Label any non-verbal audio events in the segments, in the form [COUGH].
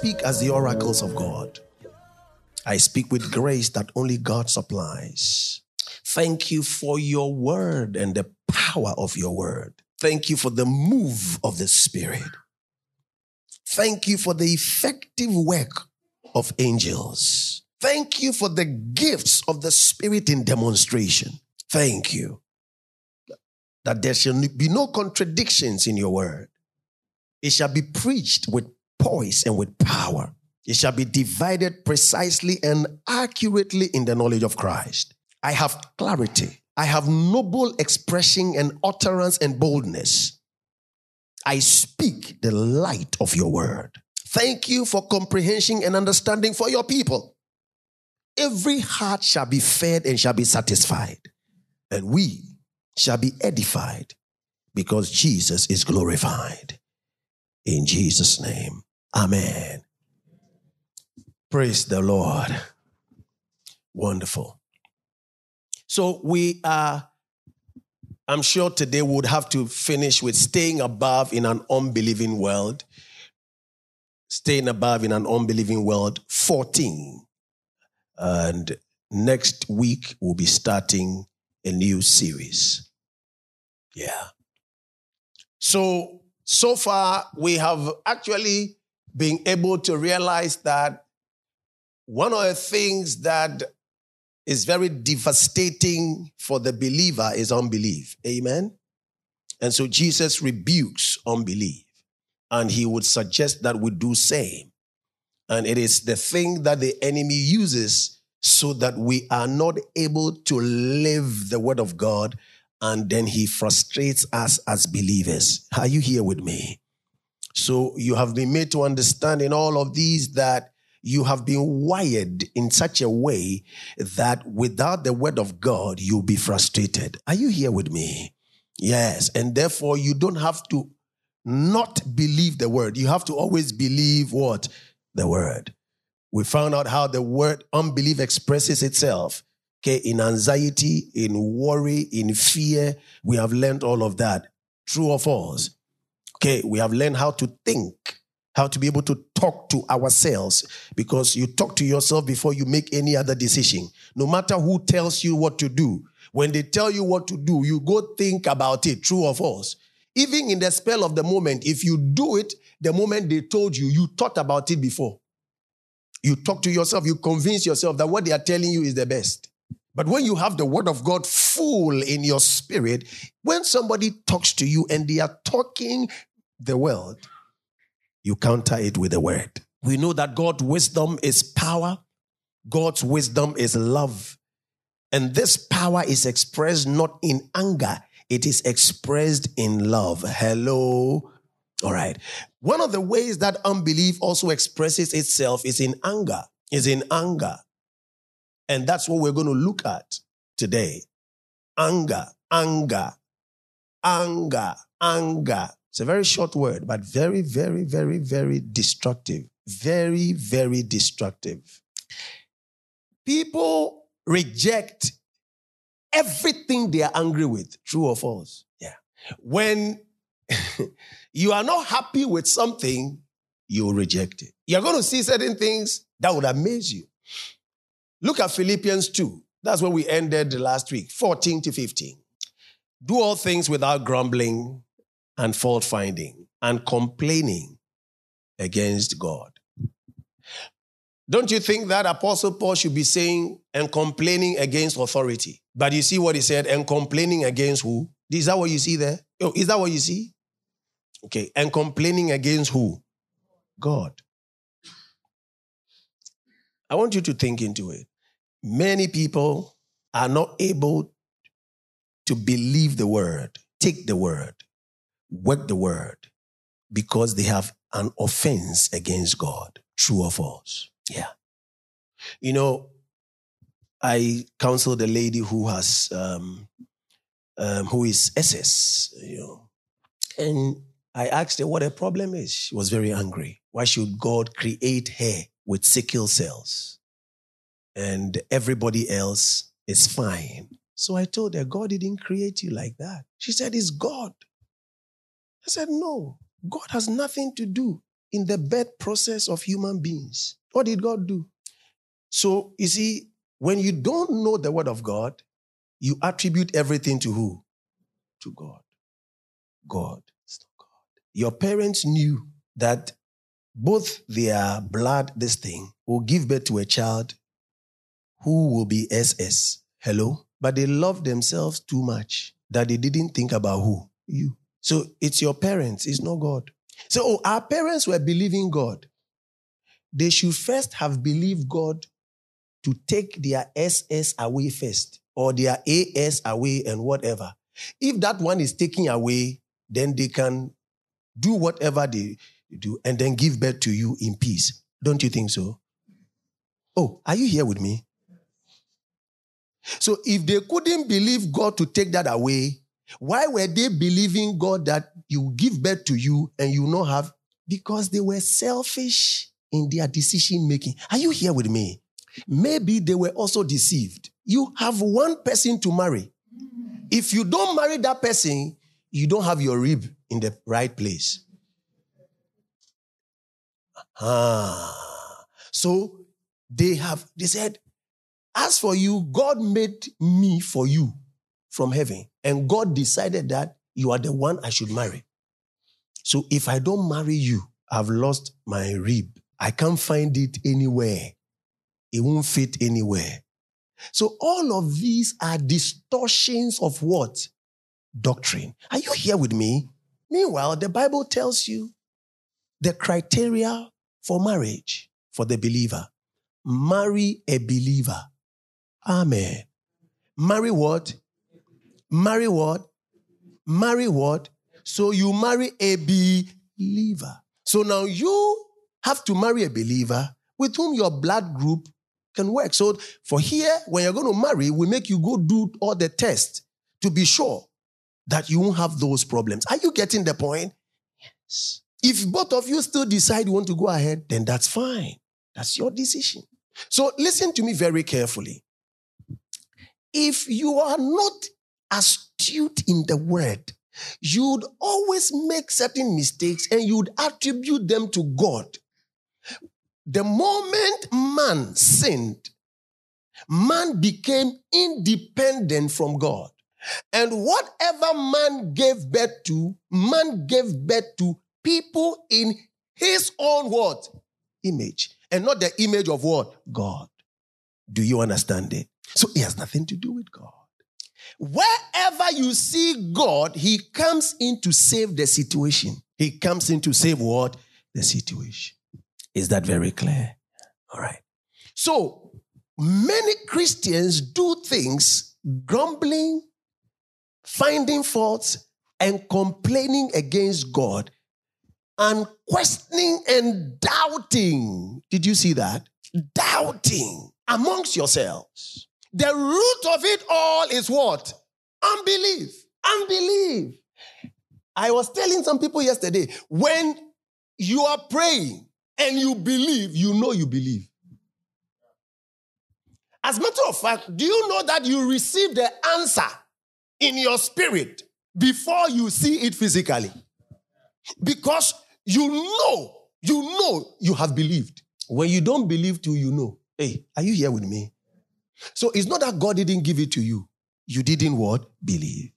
Speak as the oracles of God. I speak with grace that only God supplies. Thank you for your word and the power of your word. Thank you for the move of the Spirit. Thank you for the effective work of angels. Thank you for the gifts of the Spirit in demonstration. Thank you that there shall be no contradictions in your word. It shall be preached with poise and with power. It shall be divided precisely and accurately in the knowledge of Christ. I have clarity. I have noble expression and utterance and boldness. I speak the light of your word. Thank you for comprehension and understanding for your people. Every heart shall be fed and shall be satisfied, and we shall be edified because Jesus is glorified. In Jesus' name, Amen. Praise the Lord. Wonderful. So we are, I'm sure today we would have to finish with staying above in an unbelieving world. Staying above in an unbelieving world 14. And next week we'll be starting a new series. Yeah. So, so far we have actually been able to realize that one of the things that is very devastating for the believer is unbelief. Amen. And so Jesus rebukes unbelief and he would suggest that we do same. And it is the thing that the enemy uses so that we are not able to live the word of God and then he frustrates us as believers. Are you here with me? So you have been made to understand in all of these that you have been wired in such a way that without the word of God, you'll be frustrated. Are you here with me? Yes. And therefore, you don't have to not believe the word. You have to always believe what? The word. We found out how the word unbelief expresses itself. Okay, in anxiety, in worry, in fear. We have learned all of that. True or false? Okay, we have learned how to think, how to be able to talk to ourselves because you talk to yourself before you make any other decision. No matter who tells you what to do, when they tell you what to do, you go think about it, true or false. Even in the spell of the moment, if you do it the moment they told you, you thought about it before. You talk to yourself, you convince yourself that what they are telling you is the best. But when you have the word of God full in your spirit, when somebody talks to you and they are talking the world, you counter it with the word. We know that God's wisdom is power, God's wisdom is love. And this power is expressed not in anger, it is expressed in love. Hello. All right. One of the ways that unbelief also expresses itself is in anger, is in anger. And that's what we're going to look at today. Anger, anger, anger, anger. It's a very short word, but very, very, very, very destructive. Very, very destructive. People reject everything they are angry with, true or false. Yeah. When [LAUGHS] you are not happy with something, you reject it. You're going to see certain things that would amaze you. Look at Philippians 2. That's where we ended last week, 14 to 15. Do all things without grumbling and fault finding and complaining against God. Don't you think that Apostle Paul should be saying and complaining against authority? But you see what he said, and complaining against who? Is that what you see there? Oh, is that what you see? Okay, and complaining against who? God. I want you to think into it. Many people are not able to believe the word, take the word, work the word, because they have an offense against God. True or false? Yeah. You know, I counseled a lady who has, um, um, who is SS, you know, and I asked her what her problem is. She was very angry. Why should God create her with sickle cells and everybody else is fine? So I told her, God didn't create you like that. She said, It's God. I said, No, God has nothing to do in the birth process of human beings. What did God do? So, you see, when you don't know the word of God, you attribute everything to who? To God. God. God. Your parents knew that both their blood, this thing, will give birth to a child who will be SS. Hello? But they loved themselves too much that they didn't think about who? You. So it's your parents, it's not God. So oh, our parents were believing God. They should first have believed God to take their SS away first or their AS away and whatever. If that one is taken away, then they can do whatever they do and then give birth to you in peace. Don't you think so? Oh, are you here with me? So if they couldn't believe God to take that away, why were they believing God that you give birth to you and you not have? Because they were selfish in their decision making. Are you here with me? Maybe they were also deceived. You have one person to marry. If you don't marry that person, you don't have your rib in the right place. Ah. So they have, they said, as for you, God made me for you from heaven. And God decided that you are the one I should marry. So if I don't marry you, I've lost my rib. I can't find it anywhere. It won't fit anywhere. So all of these are distortions of what? Doctrine. Are you here with me? Meanwhile, the Bible tells you the criteria for marriage for the believer. Marry a believer. Amen. Marry what? Marry what? Marry what? So you marry a believer. So now you have to marry a believer with whom your blood group can work. So for here, when you're going to marry, we make you go do all the tests to be sure that you won't have those problems. Are you getting the point? Yes. If both of you still decide you want to go ahead, then that's fine. That's your decision. So listen to me very carefully. If you are not astute in the word, you'd always make certain mistakes and you'd attribute them to God. The moment man sinned, man became independent from God. And whatever man gave birth to, man gave birth to people in his own what? Image. And not the image of what? God. Do you understand it? So it has nothing to do with God. Wherever you see God, He comes in to save the situation. He comes in to save what? The situation. Is that very clear? All right. So many Christians do things grumbling, finding faults, and complaining against God, and questioning and doubting. Did you see that? Doubting amongst yourselves. The root of it all is what? Unbelief. Unbelief. I was telling some people yesterday when you are praying and you believe, you know you believe. As a matter of fact, do you know that you receive the answer in your spirit before you see it physically? Because you know, you know you have believed. When you don't believe to, you know. Hey, are you here with me? So it's not that God didn't give it to you. You didn't what? Believe.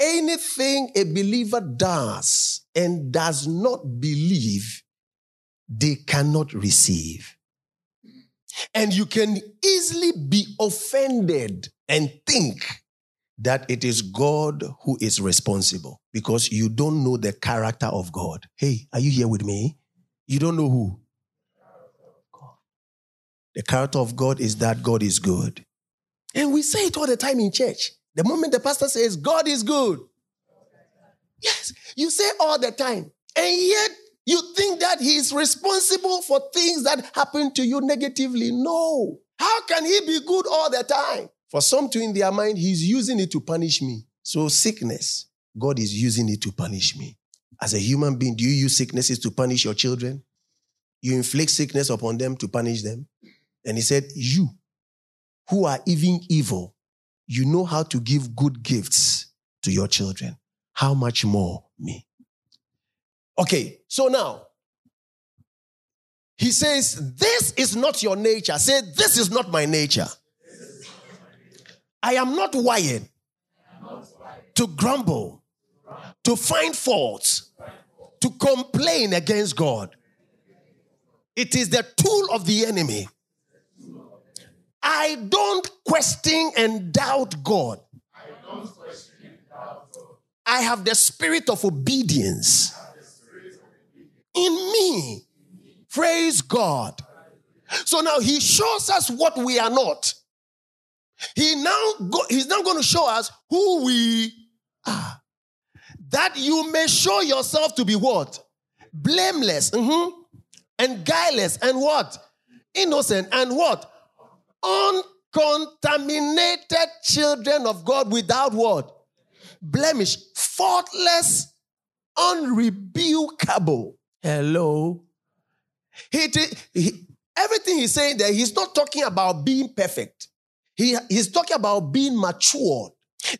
Anything a believer does and does not believe, they cannot receive. And you can easily be offended and think that it is God who is responsible because you don't know the character of God. Hey, are you here with me? You don't know who? The character of God is that God is good. And we say it all the time in church. The moment the pastor says, God is good. Yes. You say all the time, and yet you think that he is responsible for things that happen to you negatively. No. How can he be good all the time? For some to in their mind, he's using it to punish me. So sickness, God is using it to punish me. As a human being, do you use sicknesses to punish your children? You inflict sickness upon them to punish them? And he said, You who are even evil, you know how to give good gifts to your children. How much more me? Okay, so now he says, This is not your nature. Say, This is not my nature. I am not wired to grumble, to find faults, to complain against God. It is the tool of the enemy. I don't question and doubt God. I don't question and doubt God. I have the spirit of obedience in me. Praise God. So now he shows us what we are not. He now go, he's now going to show us who we are. That you may show yourself to be what? Blameless mm-hmm, and guileless and what? Innocent and what? Uncontaminated children of God without what? Blemish, faultless, unrebukable. Hello. He, he, everything he's saying there, he's not talking about being perfect. He, he's talking about being matured,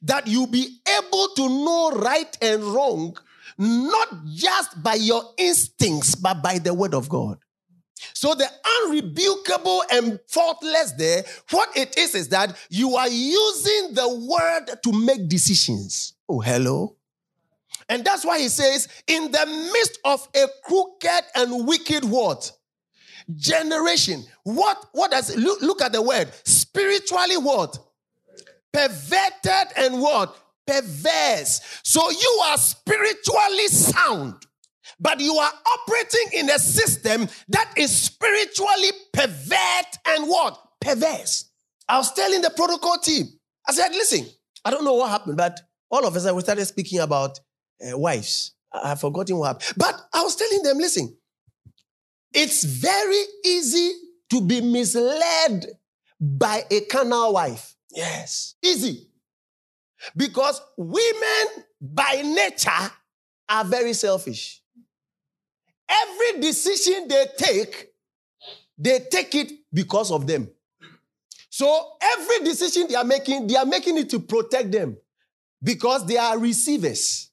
that you be able to know right and wrong, not just by your instincts, but by the word of God. So the unrebukable and faultless there, what it is is that you are using the word to make decisions. Oh, hello. And that's why he says, in the midst of a crooked and wicked what? Generation. What, what does look, look at the word? Spiritually what? Perverted and what? Perverse. So you are spiritually sound, but you are operating in a system that is spiritually pervert and what? Perverse. I was telling the protocol team, I said, listen, I don't know what happened, but all of us, we started speaking about uh, wives. I, have forgotten what happened. But I was telling them, listen, it's very easy to be misled by a carnal wife. Yes. Easy. Because women by nature are very selfish. Every decision they take, they take it because of them. So every decision they are making, they are making it to protect them because they are receivers.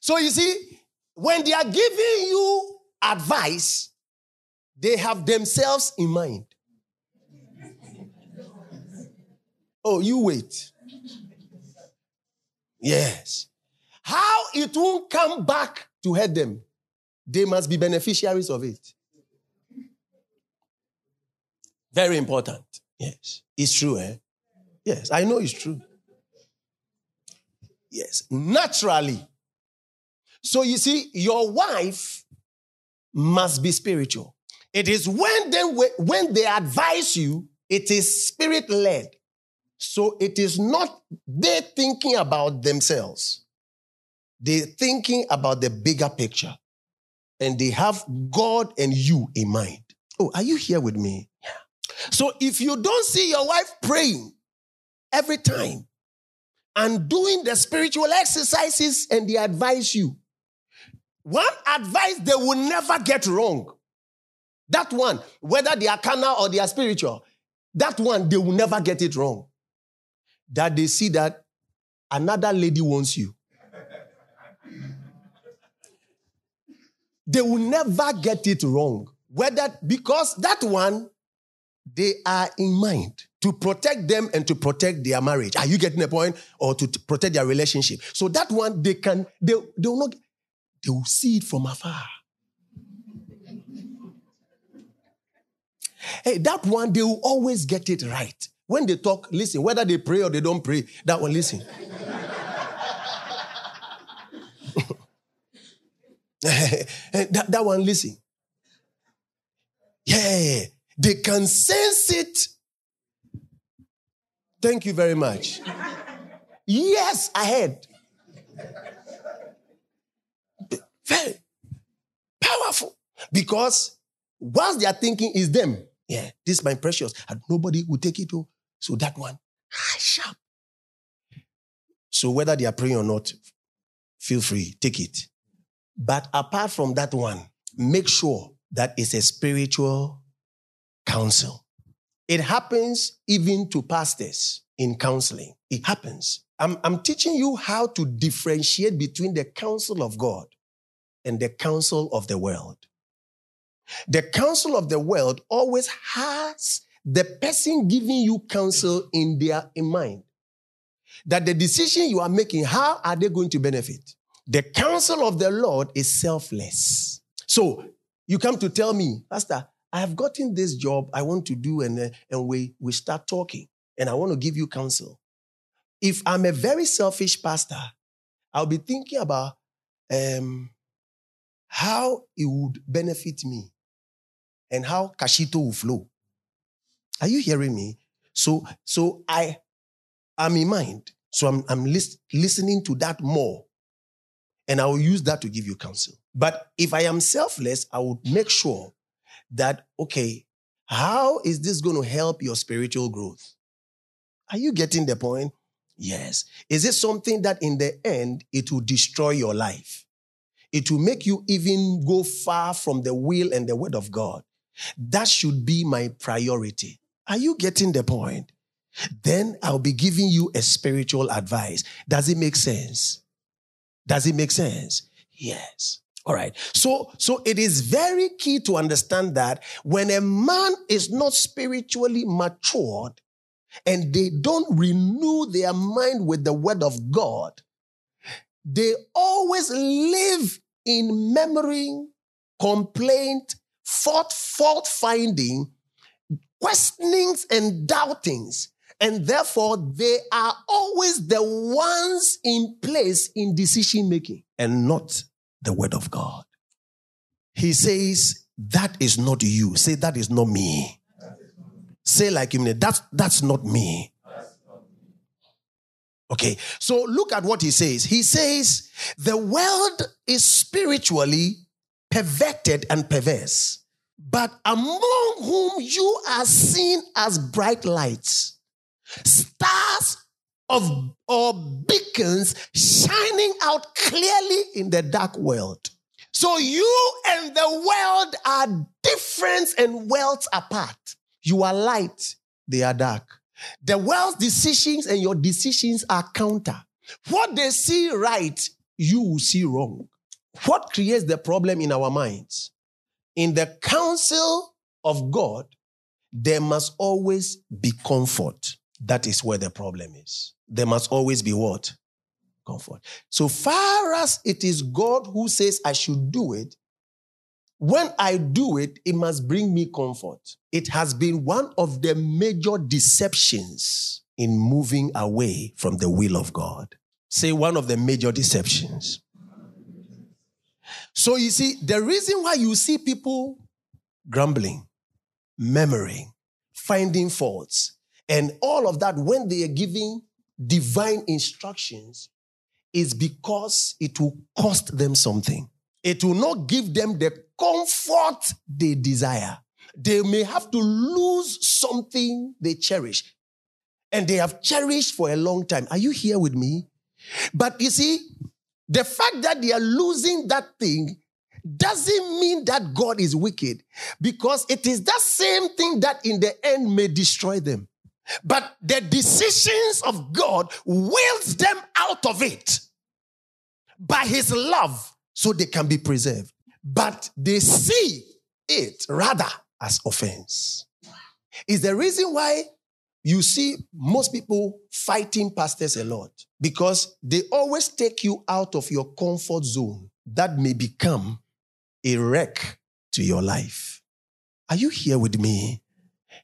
So you see, when they are giving you advice, they have themselves in mind. Oh, you wait. Yes. How it won't come back to hurt them, they must be beneficiaries of it. Very important. Yes. It's true, eh? Yes, I know it's true. Yes, naturally. So you see, your wife must be spiritual. It is when they, when they advise you, it is spirit led. So it is not they thinking about themselves. They're thinking about the bigger picture. And they have God and you in mind. Oh, are you here with me? Yeah. So if you don't see your wife praying, every time and doing the spiritual exercises and they advise you. One advice they will never get wrong. That one, whether they are carnal or they are spiritual, that one they will never get it wrong. That they see that another lady wants you. They will never get it wrong. Whether because that one they are in mind to protect them and to protect their marriage. Are you getting the point? Or to, to protect their relationship. So that one they can, they, they will not, they will see it from afar. Hey, that one, they will always get it right. When they talk, listen, whether they pray or they don't pray, that one, listen. [LAUGHS] that, that one, listen. Yeah, they can sense it Thank you very much. years ahead. Very powerful. Because whilst they are thinking is them, yeah, this is my precious, and nobody will take it. Oh, so that one, sharp. So whether they are praying or not, feel free, take it. But apart from that one, make sure that it's a spiritual counsel. It happens even to pastors in counseling. It happens. I'm, I'm teaching you how to differentiate between the counsel of God and the counsel of the world. The counsel of the world always has the person giving you counsel in their in mind. That the decision you are making, how are they going to benefit? The counsel of the Lord is selfless. So you come to tell me, Pastor, I have gotten this job I want to do, and, uh, and we, we start talking, and I want to give you counsel. If I'm a very selfish pastor, I'll be thinking about um, how it would benefit me and how Kashito will flow. Are you hearing me? So, so I am in mind. So I'm, I'm lis- listening to that more. And I will use that to give you counsel. But if I am selfless, I would make sure that, okay, how is this going to help your spiritual growth? Are you getting the point? Yes. Is it something that in the end it will destroy your life? It will make you even go far from the will and the word of God. That should be my priority. Are you getting the point? Then I'll be giving you a spiritual advice. Does it make sense? Does it make sense? Yes. All right. So, so it is very key to understand that when a man is not spiritually matured and they don't renew their mind with the word of God, they always live in memory, complaint, fault, fault finding, questionings and doubtings. And therefore, they are always the ones in place in decision making and not the word of God. He says, That is not you. Say, That is not me. Say, like him, that's, that's not me. Okay, so look at what he says. He says, The world is spiritually perverted and perverse, but among whom you are seen as bright lights, stars of or beacons shining out clearly in the dark world. So you and the world are different and worlds apart. You are light, they are dark. The world's decisions and your decisions are counter. What they see right, you will see wrong. What creates the problem in our minds? In the counsel of God, there must always be comfort. That is where the problem is. There must always be what? Comfort. So far as it is God who says I should do it, when I do it, it must bring me comfort. It has been one of the major deceptions in moving away from the will of God. Say one of the major deceptions. So you see, the reason why you see people grumbling, murmuring, finding faults, and all of that when they are giving divine instructions is because it will cost them something. It will not give them the comfort they desire. They may have to lose something they cherish. And they have cherished for a long time. Are you here with me? But you see, the fact that they are losing that thing doesn't mean that God is wicked because it is that same thing that in the end may destroy them. But the decisions of God wills them out of it by his love so they can be preserved. But they see it rather as offense. Is the reason why you see most people fighting pastors a lot because they always take you out of your comfort zone that may become a wreck to your life. Are you here with me?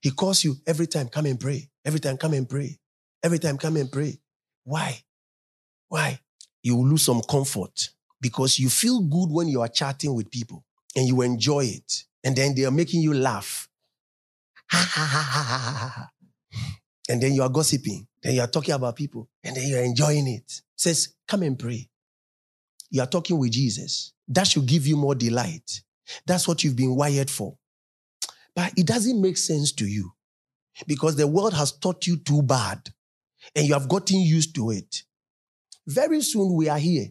He calls you every time, come and pray. Every time, come and pray. Every time, come and pray. Why? Why? You will lose some comfort because you feel good when you are chatting with people and you enjoy it. And then they are making you laugh. and then you are gossiping, then you are talking about people, and then you are enjoying it. Says, come and pray. You are talking with Jesus. That should give you more delight. That's what you've been wired for. But it doesn't make sense to you because the world has taught you too bad and you have gotten used to it. Very soon we are here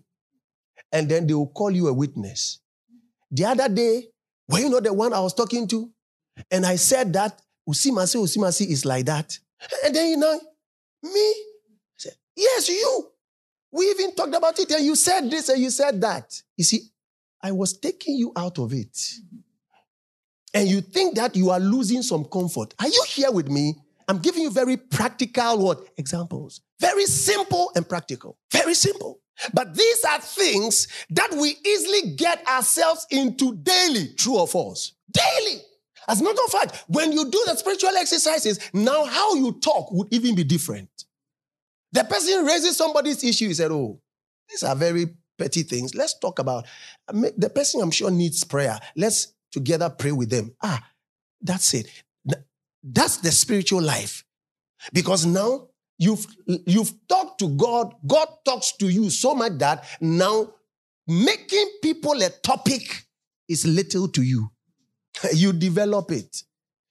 and then they will call you a witness. The other day, were you not the one I was talking to? And I said that Usimasi, Usimasi is like that. And then you know, me? I said, yes, you. We even talked about it and you said this and you said that. You see, I was taking you out of it. And you think that you are losing some comfort. Are you here with me? I'm giving you very practical what? Examples. Very simple and practical. Very simple. But these are things that we easily get ourselves into daily, true or false. Daily. As a matter of fact, when you do the spiritual exercises, now how you talk would even be different. The person raises somebody's issue, he said, Oh, these are very petty things. Let's talk about the person I'm sure needs prayer. Let's together pray with them. Ah, that's it. That's the spiritual life. Because now you've you've talked to God, God talks to you so much that now making people a topic is little to you. [LAUGHS] You develop it.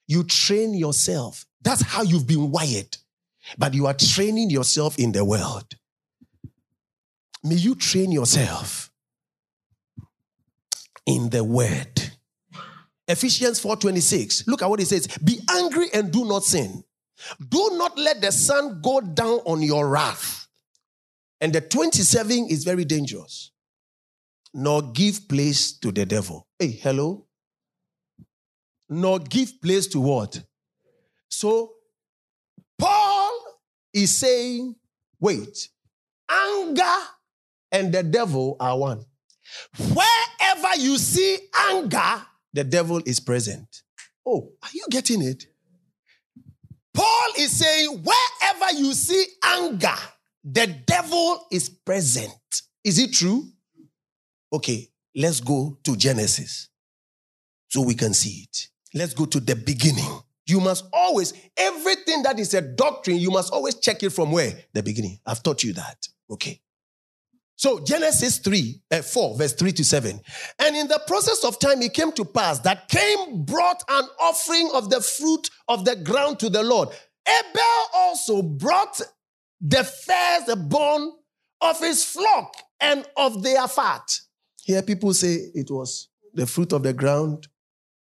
You train yourself. That's how you've been wired. But you are training yourself in the world. May you train yourself in the word. Ephesians 4:26. Look at what it says. Be angry and do not sin. Do not let the sun go down on your wrath. And the 27 is very dangerous. Nor give place to the devil. Hey, hello? Nor give place to what? So, Paul is saying, wait, anger and the devil are one. Wherever you see anger, the devil is present. Oh, are you getting it? Paul is saying, wherever you see anger, the devil is present. Is it true? Okay, let's go to Genesis so we can see it. Let's go to the beginning. You must always, everything that is a doctrine, you must always check it from where? The beginning. I've taught you that. Okay. So Genesis 3, uh, 4, verse 3 to 7. And in the process of time, it came to pass that Cain brought an offering of the fruit of the ground to the Lord. Abel also brought the firstborn of his flock and of their fat. Here people say it was the fruit of the ground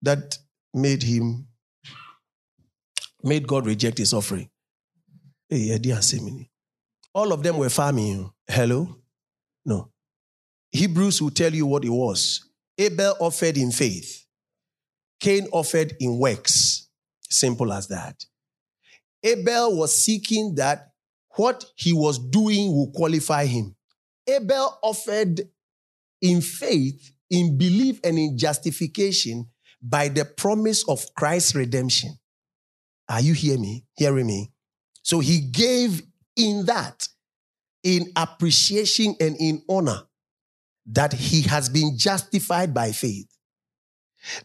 that made him, made God reject his offering. All of them were farming. Hello? No. Hebrews will tell you what it was. Abel offered in faith. Cain offered in works. Simple as that. Abel was seeking that what he was doing will qualify him. Abel offered in faith, in belief, and in justification by the promise of Christ's redemption. Are you hear me? Hearing me? So he gave in that in appreciation and in honor that he has been justified by faith.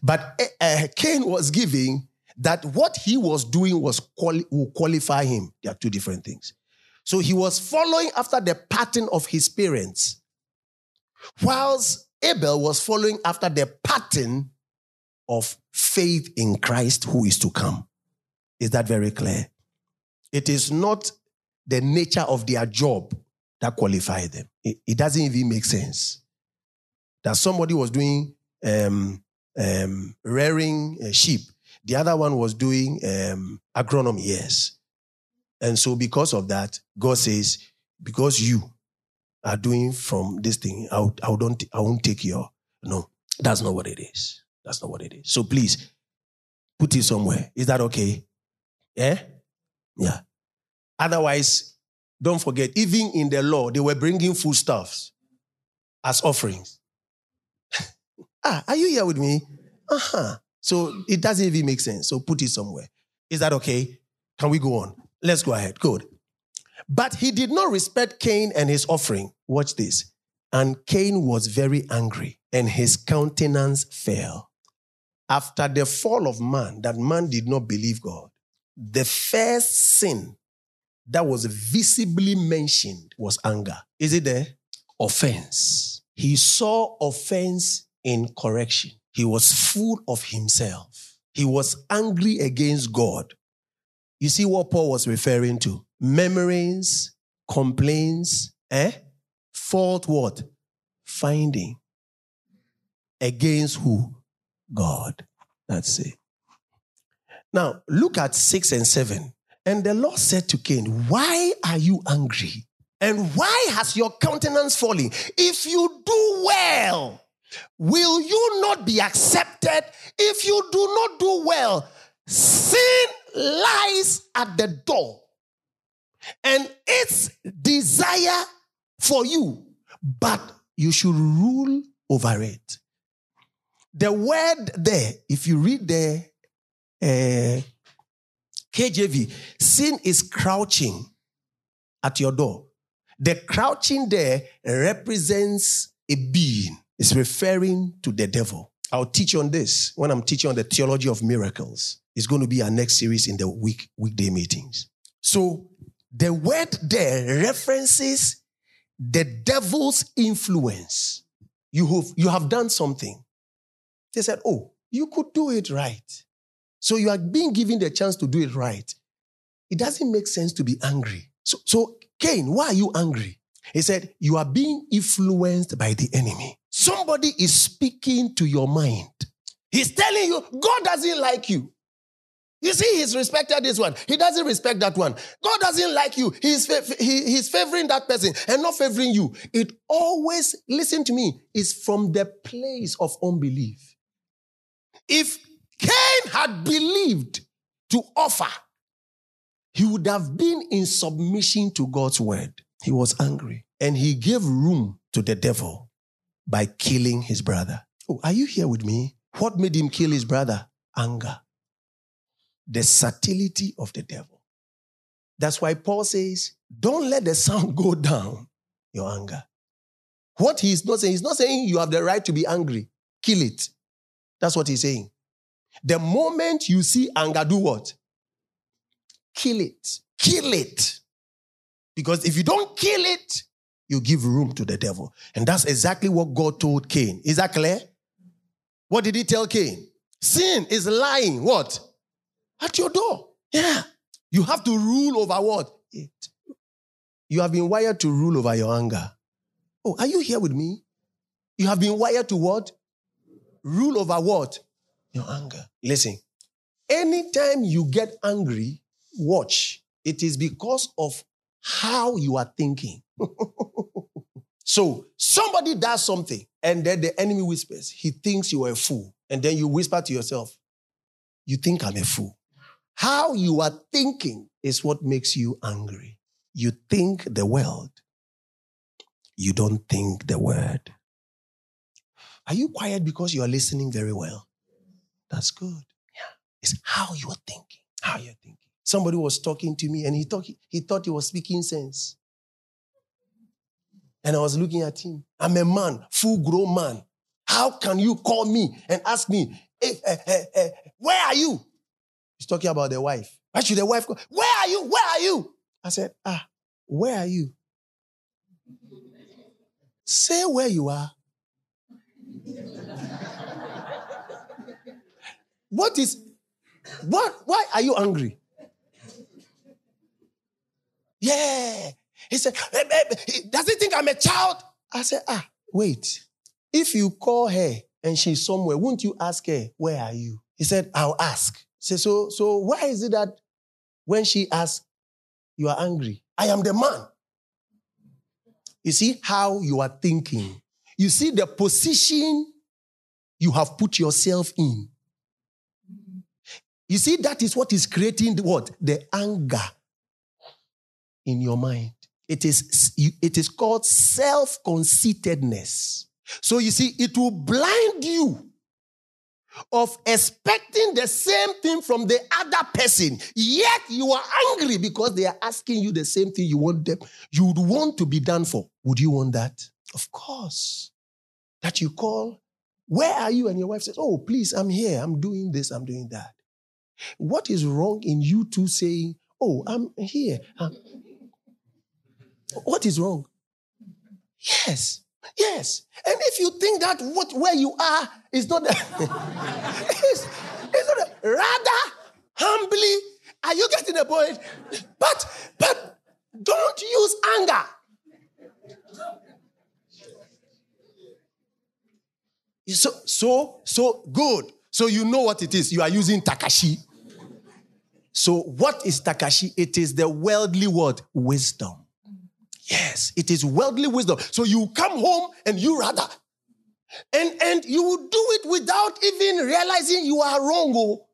But uh, Cain was giving that what he was doing was quali- will qualify him. There are two different things. So he was following after the pattern of his parents, whilst Abel was following after the pattern of faith in Christ who is to come. Is that very clear? It is not the nature of their job that qualify them. It, it doesn't even make sense. That somebody was doing um, um, rearing uh, sheep, the other one was doing um, agronomy, yes. And so, because of that, God says, because you are doing from this thing, I, I, don't, I won't take your. No, that's not what it is. That's not what it is. So please put it somewhere. Is that okay? Yeah? Yeah. Otherwise, don't forget, even in the law, they were bringing foodstuffs as offerings. [LAUGHS] ah, are you here with me? Uh huh. So it doesn't even make sense. So put it somewhere. Is that okay? Can we go on? Let's go ahead. Good. But he did not respect Cain and his offering. Watch this. And Cain was very angry, and his countenance fell. After the fall of man, that man did not believe God, the first sin that was visibly mentioned was anger. Is it there? Offense. He saw offense in correction. He was full of himself. He was angry against God. You see what Paul was referring to? Memories, complaints, eh? Fault what? Finding. Against who? God. That's it. Now, look at 6 and 7. And the Lord said to Cain, Why are you angry? And why has your countenance fallen? If you do well, will you not be accepted? If you do not do well, sin lies at the door. And its desire for you, but you should rule over it. The word there, if you read the uh, KJV, sin is crouching at your door. The crouching there represents a being. It's referring to the devil. I'll teach on this when I'm teaching on the theology of miracles. It's going to be our next series in the week weekday meetings. So the word there references the devil's influence. You have, you have done something. They said, Oh, you could do it right. So you are being given the chance to do it right. It doesn't make sense to be angry. So, so Cain, why are you angry? He said, You are being influenced by the enemy. Somebody is speaking to your mind. He's telling you, God doesn't like you. You see, he's respected this one. He doesn't respect that one. God doesn't like you. He's, he, he's favoring that person and not favoring you. It always, listen to me, is from the place of unbelief. If Cain had believed to offer, he would have been in submission to God's word. He was angry and he gave room to the devil by killing his brother. Oh, are you here with me? What made him kill his brother? Anger the subtlety of the devil. That's why Paul says, don't let the sun [LAUGHS] go down your anger. What he's not saying, he's not saying you have the right to be angry. Kill it. That's what he's saying. The moment you see anger, do what? Kill it. Kill it. Because if you don't kill it, you give room to the devil. And that's exactly what God told Cain. Is that clear? What did he tell Cain? Sin is lying. What? at your door. Yeah. You have to rule over what? It. You have been wired to rule over your anger. Oh, are you here with me? You have been wired to what? Rule over what? Your anger. Listen, anytime you get angry, watch. It is because of how you are thinking. [LAUGHS] so somebody does something and then the enemy whispers, he thinks you are a fool. And then you whisper to yourself, you think I'm a fool. How you are thinking is what makes you angry. You think the world, you don't think the word. Are you quiet because you are listening very well? That's good. Yeah. It's how you are thinking. How you're thinking. Somebody was talking to me and he thought he, thought he was speaking sense. And I was looking at him. I'm a man, full grown man. How can you call me and ask me, hey, hey, hey, where are you? He's talking about the wife. Why should the wife go? Where are you? Where are you? I said, Ah, where are you? Say where you are. What is what why are you angry? Yeah. He said, eh, eh, does he think I'm a child? I said, ah, wait. If you call her and she's somewhere, won't you ask her, where are you? He said, I'll ask. Say, so, so why is it that when she asks, you are angry? I am the man. You see how you are thinking. You see the position you have put yourself in. You see, that is what is creating the, what? The anger in your mind. It is, it is called self-conceitedness. So you see, it will blind you of expecting the same thing from the other person, yet you are angry because they are asking you the same thing you want them, you would want to be done for. Would you want that? Of course. That you call, where are you? And your wife says, Oh, please, I'm here. I'm doing this, I'm doing that. What is wrong in you two saying, Oh, I'm here. Um, what is wrong? Yes. Yes. And if you think that what where you are is not the, [LAUGHS] it's, it's not the, rather humbly, are you getting the point? But but don't use anger. So so so good. So you know what it is. You are using Takashi. So what is Takashi? It is the worldly word wisdom. Yes, it is worldly wisdom. So you come home and you rather. And, and you will do it without even realizing you are wrong oh,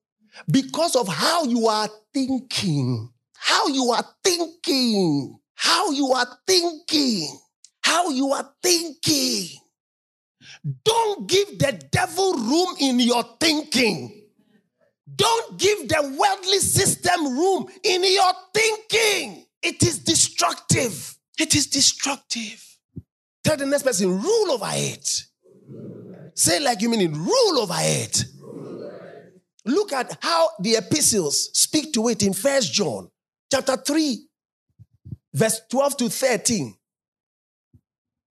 because of how you are thinking. How you are thinking. How you are thinking. How you are thinking. Don't give the devil room in your thinking. Don't give the worldly system room in your thinking. It is destructive. It is destructive. Tell the next person, rule over it. Say like you mean it, rule over it. Look at how the epistles speak to it in First John chapter 3, verse 12 to 13.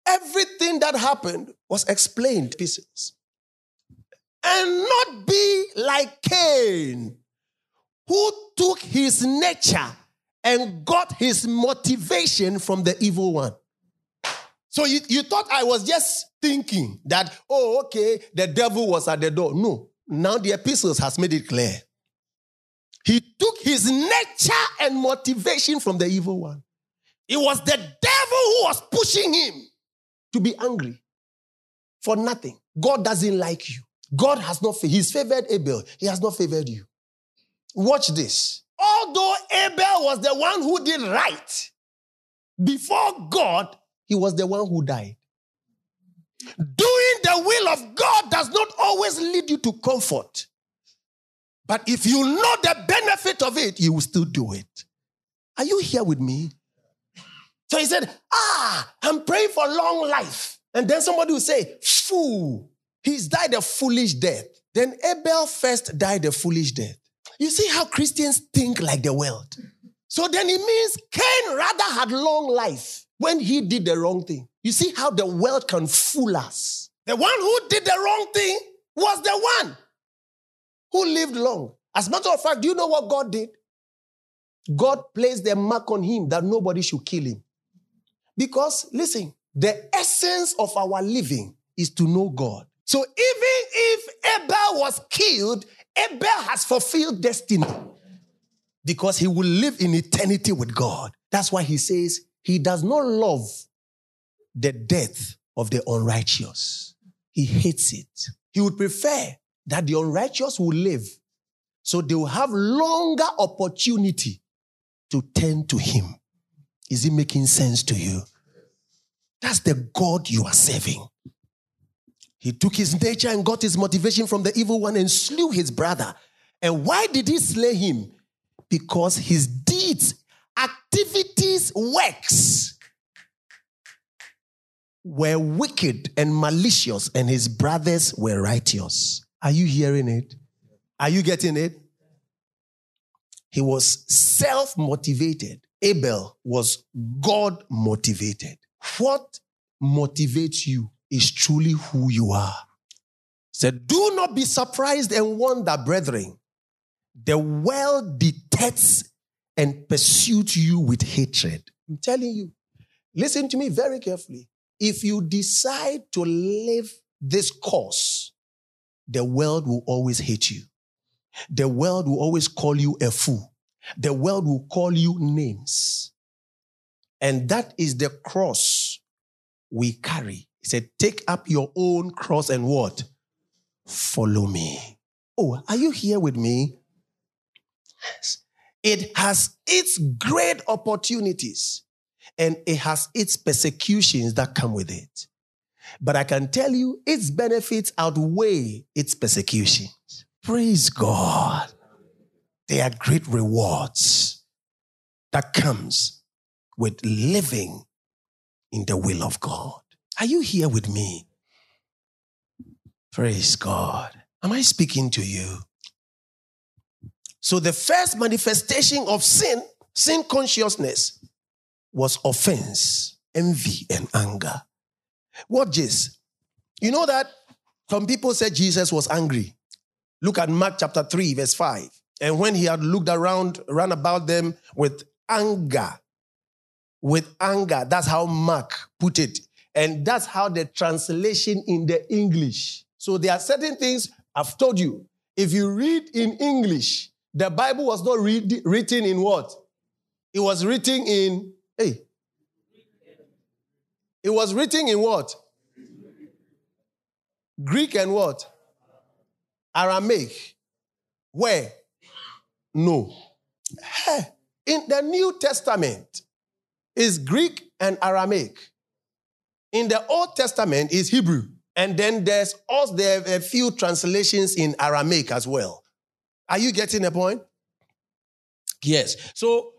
Everything that happened was explained pieces. And not be like Cain, who took his nature and got his motivation from the evil one. So you, you thought I was just thinking that, oh, okay, the devil was at the door. No. Now the epistles has made it clear. He took his nature and motivation from the evil one. It was the devil who was pushing him to be angry for nothing. God doesn't like you. God has not, he's favored Abel. He has not favored you. Watch this. Although Abel was the one who did right, before God, he was the one who died. Doing the will of God does not always lead you to comfort. But if you know the benefit of it, you will still do it. Are you here with me? So he said, Ah, I'm praying for long life. And then somebody will say, Fool, he's died a foolish death. Then Abel first died a foolish death. You see how Christians think like the world. So then it means Cain rather had long life when he did the wrong thing. You see how the world can fool us. The one who did the wrong thing was the one who lived long. As a matter of fact, do you know what God did? God placed a mark on him that nobody should kill him. Because, listen, the essence of our living is to know God. So even if Abel was killed, Abel has fulfilled destiny because he will live in eternity with God. That's why he says he does not love the death of the unrighteous. He hates it. He would prefer that the unrighteous will live so they will have longer opportunity to turn to him. Is it making sense to you? That's the God you are serving. He took his nature and got his motivation from the evil one and slew his brother. And why did he slay him? Because his deeds, activities, works were wicked and malicious, and his brothers were righteous. Are you hearing it? Are you getting it? He was self motivated. Abel was God motivated. What motivates you is truly who you are. Said, do not be surprised and wonder, brethren. The world detests and pursues you with hatred. I'm telling you. Listen to me very carefully. If you decide to live this course, the world will always hate you. The world will always call you a fool. The world will call you names. And that is the cross we carry. He said, Take up your own cross and what? Follow me. Oh, are you here with me? Yes. It has its great opportunities and it has its persecutions that come with it. But I can tell you, its benefits outweigh its persecutions. Praise God. There are great rewards that comes with living in the will of God. Are you here with me? Praise God. Am I speaking to you? So, the first manifestation of sin Sin consciousness was offense, envy, and anger. What is? You know that some people said Jesus was angry. Look at Mark chapter 3, verse 5. And when he had looked around, ran about them with anger, with anger, that's how Mark put it. And that's how the translation in the English. So there are certain things I've told you. If you read in English, the Bible was not read, written in what? It was written in, hey. It was written in what? Greek and what? Aramaic. Where? No. In the New Testament is Greek and Aramaic. In the Old Testament is Hebrew. And then there's also there a few translations in Aramaic as well. Are you getting the point? Yes. So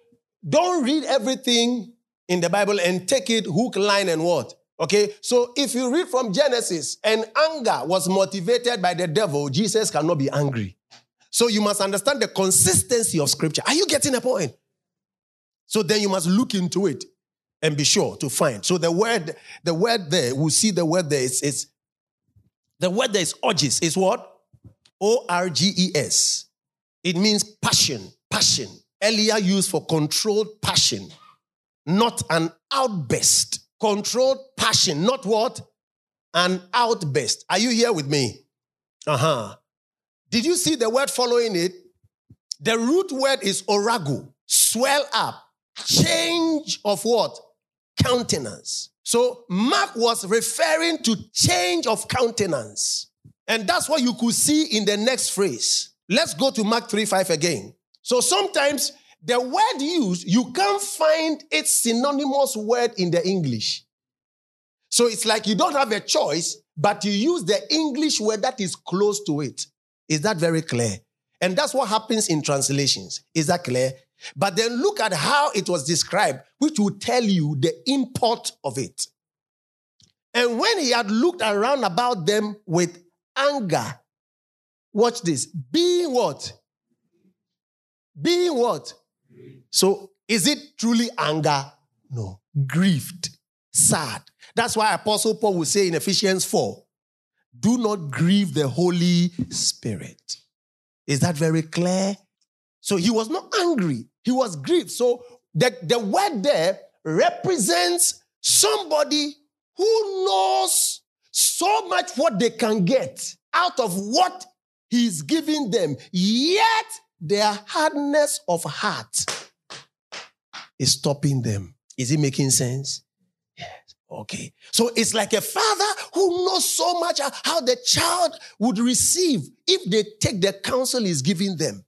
don't read everything in the Bible and take it hook, line, and what? Okay, so if you read from Genesis and anger was motivated by the devil, Jesus cannot be angry. So you must understand the consistency of scripture. Are you getting the point? So then you must look into it and be sure to find. So the word, the word there, we'll see the word there is, is the word there is orges, is what? O-R-G-E-S. It means passion, passion. Earlier used for controlled passion, not an outburst. Controlled passion, not what? An outburst. Are you here with me? Uh huh. Did you see the word following it? The root word is orago, swell up, change of what? Countenance. So Mark was referring to change of countenance. And that's what you could see in the next phrase. Let's go to Mark 3 5 again. So sometimes the word used, you can't find its synonymous word in the English. So it's like you don't have a choice, but you use the English word that is close to it. Is that very clear? And that's what happens in translations. Is that clear? But then look at how it was described, which will tell you the import of it. And when he had looked around about them with anger, watch this, being what? Being what? So is it truly anger? No. Grieved, sad. That's why Apostle Paul will say in Ephesians 4 do not grieve the Holy Spirit. Is that very clear? So he was not angry, he was grieved. So the, the word there represents somebody who knows so much what they can get out of what he's giving them, yet their hardness of heart is stopping them. Is it making sense? Yes. Okay. So it's like a father who knows so much how the child would receive if they take the counsel he's giving them.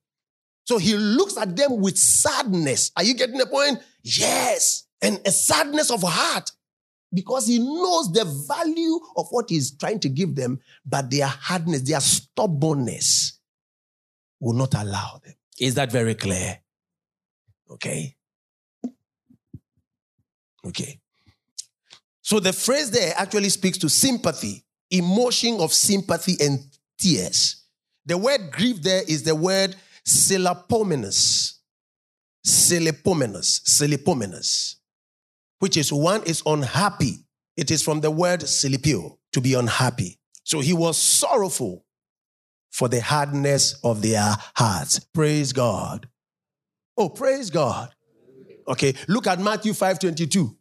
So he looks at them with sadness. Are you getting the point? Yes. And a sadness of heart because he knows the value of what he's trying to give them, but their hardness, their stubbornness will not allow them. Is that very clear? Okay. Okay. So the phrase there actually speaks to sympathy, emotion of sympathy and tears. The word grief there is the word silipomenus. Silipomenus. Silipomenus. Which is one is unhappy. It is from the word silipio, to be unhappy. So he was sorrowful for the hardness of their hearts. Praise God. Oh, praise God. Okay, look at Matthew 5 22.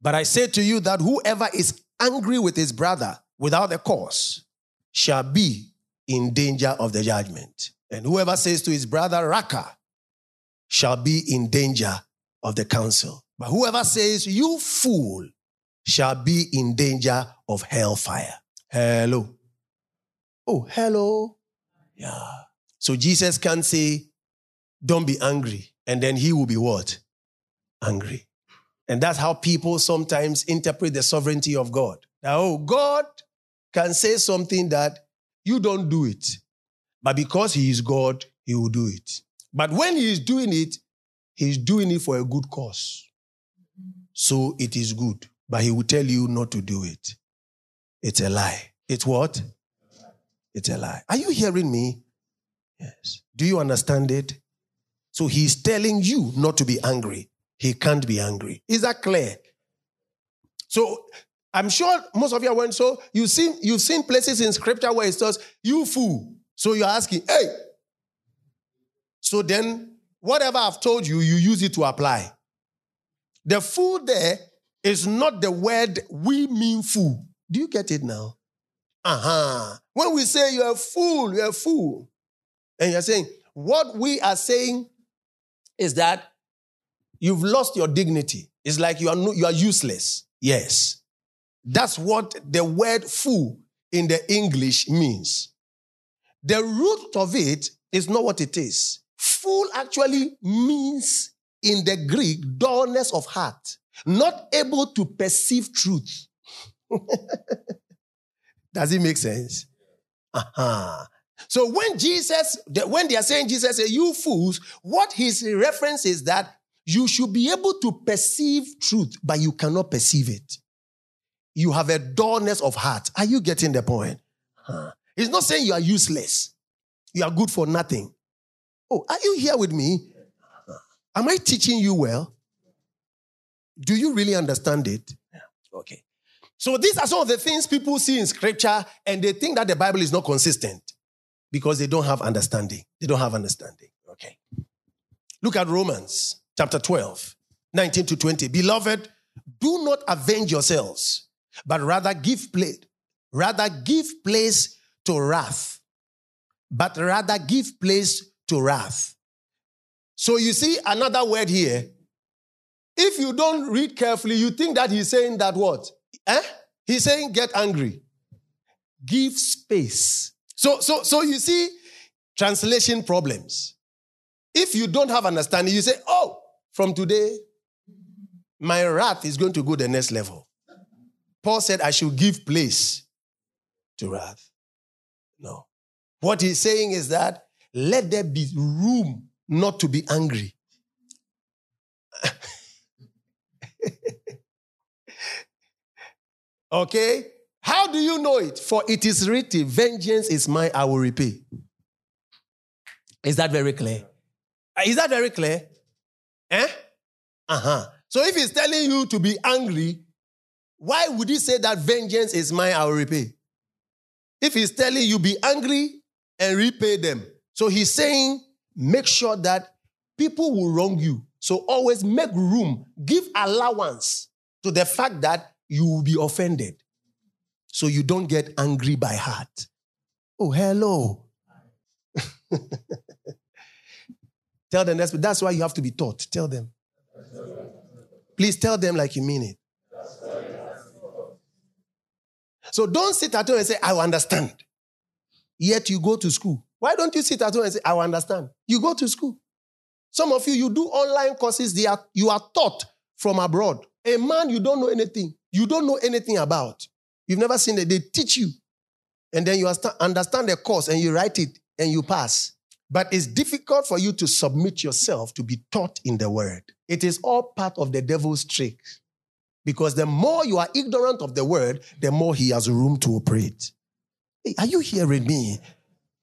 But I say to you that whoever is angry with his brother without a cause shall be in danger of the judgment. And whoever says to his brother, Raca, shall be in danger of the council. But whoever says, You fool, shall be in danger of hellfire. Hello. Oh, hello. Yeah. So Jesus can say, Don't be angry. And then he will be what? Angry. And that's how people sometimes interpret the sovereignty of God. Now, oh, God can say something that you don't do it. But because He is God, He will do it. But when He is doing it, He's doing it for a good cause. So it is good. But He will tell you not to do it. It's a lie. It's what? It's a lie. Are you hearing me? Yes. Do you understand it? So he's telling you not to be angry. He can't be angry. Is that clear? So I'm sure most of you are went, so you've seen, you've seen places in scripture where it says, you fool. So you're asking, hey. So then, whatever I've told you, you use it to apply. The fool there is not the word we mean fool. Do you get it now? Uh-huh. When we say you're a fool, you're a fool. And you're saying, what we are saying is that you've lost your dignity. It's like you are, no, you are useless. Yes. That's what the word fool in the English means. The root of it is not what it is. Fool actually means in the Greek dullness of heart, not able to perceive truth. [LAUGHS] Does it make sense? Uh-huh. So when Jesus, when they are saying Jesus say, you fools, what his reference is that you should be able to perceive truth, but you cannot perceive it. You have a dullness of heart. Are you getting the point? Huh. He's not saying you are useless. You are good for nothing. Oh, are you here with me? Am I teaching you well? Do you really understand it? Okay. So these are some of the things people see in scripture and they think that the Bible is not consistent because they don't have understanding. They don't have understanding. Okay. Look at Romans chapter 12, 19 to 20. Beloved, do not avenge yourselves, but rather give place, rather give place to wrath. But rather give place to wrath. So you see another word here. If you don't read carefully, you think that he's saying that what? Eh? He's saying get angry. Give space. So, so, so you see translation problems. If you don't have understanding, you say, oh, from today, my wrath is going to go the next level. Paul said, I should give place to wrath. No. What he's saying is that let there be room not to be angry. [LAUGHS] Okay? How do you know it? For it is written, Vengeance is mine, I will repay. Is that very clear? Uh, is that very clear? Eh? Uh huh. So if he's telling you to be angry, why would he say that vengeance is mine, I will repay? If he's telling you be angry and repay them. So he's saying, make sure that people will wrong you. So always make room, give allowance to the fact that you will be offended. So you don't get angry by heart. Oh, hello. [LAUGHS] tell them that's, that's why you have to be taught. Tell them. Please tell them like you mean it. So don't sit at home and say, I understand. Yet you go to school. Why don't you sit at home and say, I understand? You go to school. Some of you, you do online courses, they are, you are taught from abroad. A man, you don't know anything you don't know anything about. You've never seen it. They teach you. And then you understand the course and you write it and you pass. But it's difficult for you to submit yourself to be taught in the word. It is all part of the devil's trick. Because the more you are ignorant of the word, the more he has room to operate. Hey, are you hearing me?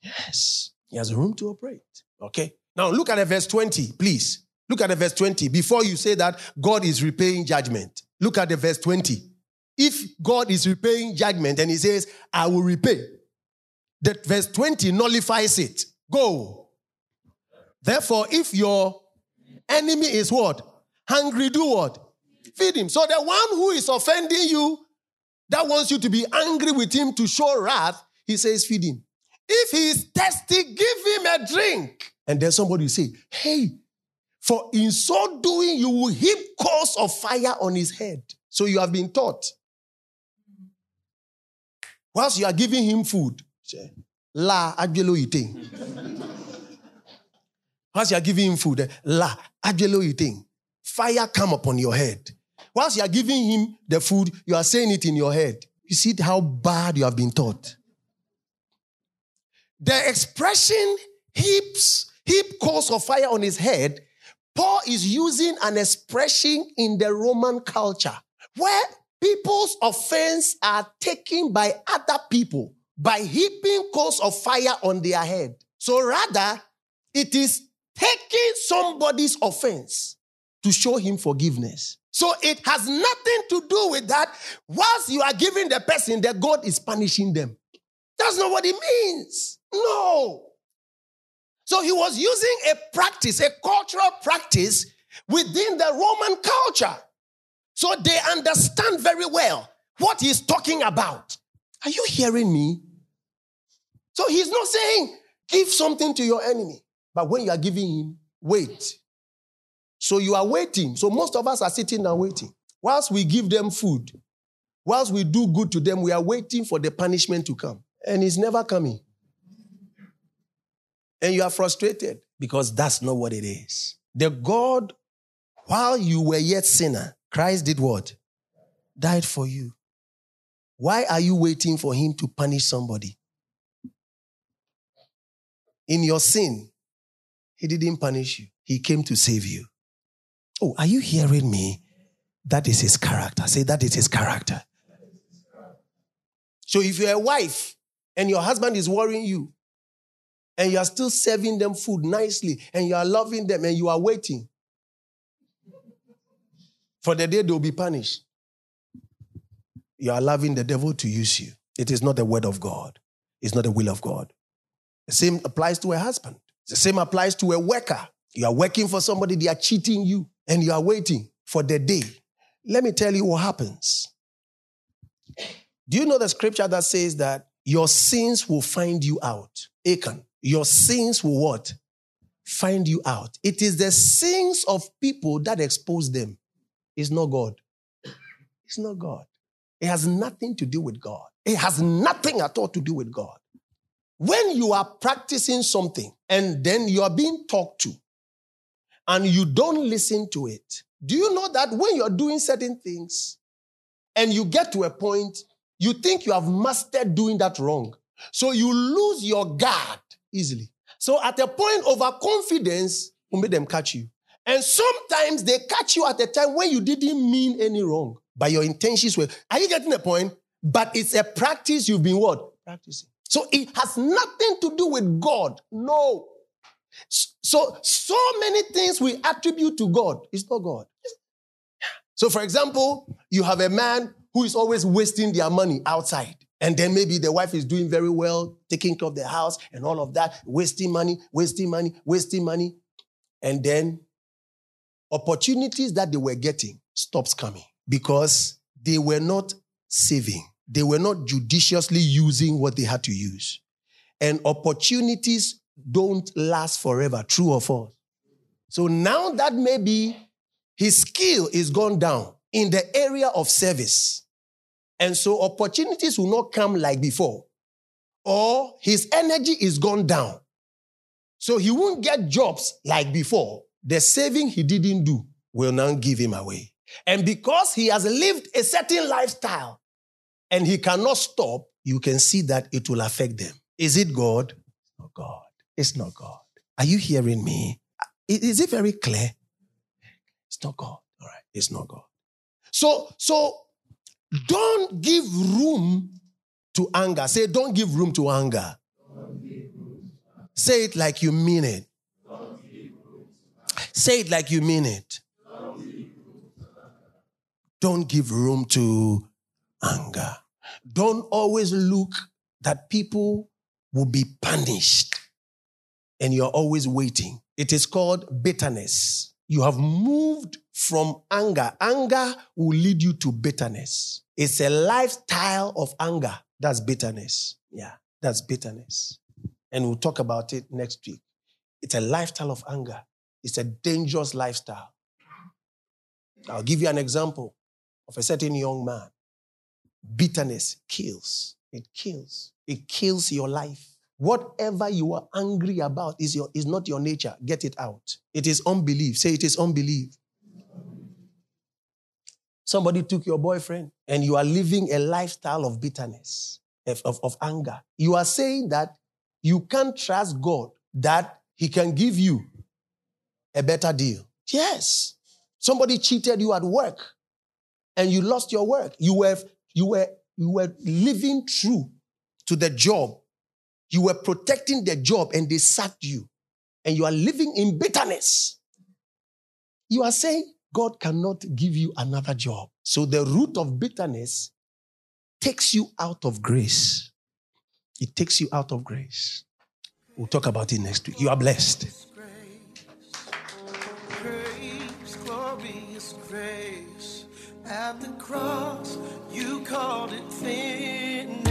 Yes. He has room to operate. Okay. Now look at the verse 20, please. Look at the verse 20 before you say that God is repaying judgment. Look at the verse 20. If God is repaying judgment and he says, I will repay, that verse 20 nullifies it. Go. Therefore, if your enemy is what? Hungry, do what? Feed him. So the one who is offending you, that wants you to be angry with him to show wrath, he says, feed him. If he is thirsty, give him a drink. And then somebody will say, Hey, for in so doing, you will heap coals of fire on his head. So you have been taught. Whilst you are giving him food, la ajelo eating. Whilst you are giving him food, la ajelo eating. Fire come upon your head. Whilst you are giving him the food, you are saying it in your head. You see how bad you have been taught. The expression heaps, heap coals of fire on his head Paul is using an expression in the Roman culture where people's offense are taken by other people by heaping coals of fire on their head. So rather, it is taking somebody's offense to show him forgiveness. So it has nothing to do with that. Whilst you are giving the person that God is punishing them. That's not what it means. No. So he was using a practice, a cultural practice within the Roman culture. So they understand very well what he's talking about. Are you hearing me? So he's not saying, give something to your enemy. But when you are giving him, wait. So you are waiting. So most of us are sitting and waiting. Whilst we give them food, whilst we do good to them, we are waiting for the punishment to come. And it's never coming. And you are frustrated because that's not what it is. The God, while you were yet sinner, Christ did what? Died for you. Why are you waiting for him to punish somebody? In your sin, he didn't punish you, he came to save you. Oh, are you hearing me? That is his character. Say, that is his character. So if you're a wife and your husband is worrying you, and you are still serving them food nicely, and you are loving them, and you are waiting for the day they'll be punished, you are allowing the devil to use you. It is not the word of God, it's not the will of God. The same applies to a husband, the same applies to a worker. You are working for somebody, they are cheating you, and you are waiting for the day. Let me tell you what happens. Do you know the scripture that says that your sins will find you out? Achan, your sins will what? Find you out. It is the sins of people that expose them. It's not God. It's not God. It has nothing to do with God. It has nothing at all to do with God. When you are practicing something and then you are being talked to and you don't listen to it, do you know that when you're doing certain things and you get to a point, you think you have mastered doing that wrong? So you lose your guard easily. So at a point of confidence, will make them catch you. And sometimes they catch you at a time when you didn't mean any wrong, but your intentions were. Are you getting the point? But it's a practice you've been what? Practicing. So it has nothing to do with God. No. So, so many things we attribute to God. It's not God. So, for example, you have a man who is always wasting their money outside. And then maybe the wife is doing very well, taking care of the house and all of that, wasting money, wasting money, wasting money. And then opportunities that they were getting stops coming because they were not saving. They were not judiciously using what they had to use. And opportunities don't last forever, true or false. So now that maybe his skill is gone down in the area of service. And so opportunities will not come like before. Or his energy is gone down. So he won't get jobs like before. The saving he didn't do will now give him away. And because he has lived a certain lifestyle and he cannot stop, you can see that it will affect them. Is it God? Not God. It's not God. Are you hearing me? Is it very clear? It's not God. All right. It's not God. So, so don't give room to anger. Say, don't give room to anger. Say it like you mean it. Say it like you mean it. Don't give room to anger. Don't always look that people will be punished and you're always waiting. It is called bitterness. You have moved from anger. Anger will lead you to bitterness. It's a lifestyle of anger. That's bitterness. Yeah, that's bitterness. And we'll talk about it next week. It's a lifestyle of anger. It's a dangerous lifestyle. I'll give you an example of a certain young man. Bitterness kills. It kills. It kills your life. Whatever you are angry about is, your, is not your nature. Get it out. It is unbelief. Say it is unbelief. Somebody took your boyfriend and you are living a lifestyle of bitterness, of, of, of anger. You are saying that you can't trust God that He can give you a better deal. Yes. Somebody cheated you at work and you lost your work. You were, you were, you were living true to the job. You were protecting the job and they sacked you. and you are living in bitterness, you are saying God cannot give you another job. So the root of bitterness takes you out of grace. It takes you out of grace. We'll talk about it next week. You are blessed. Grace, glorious grace. At the cross, you called it.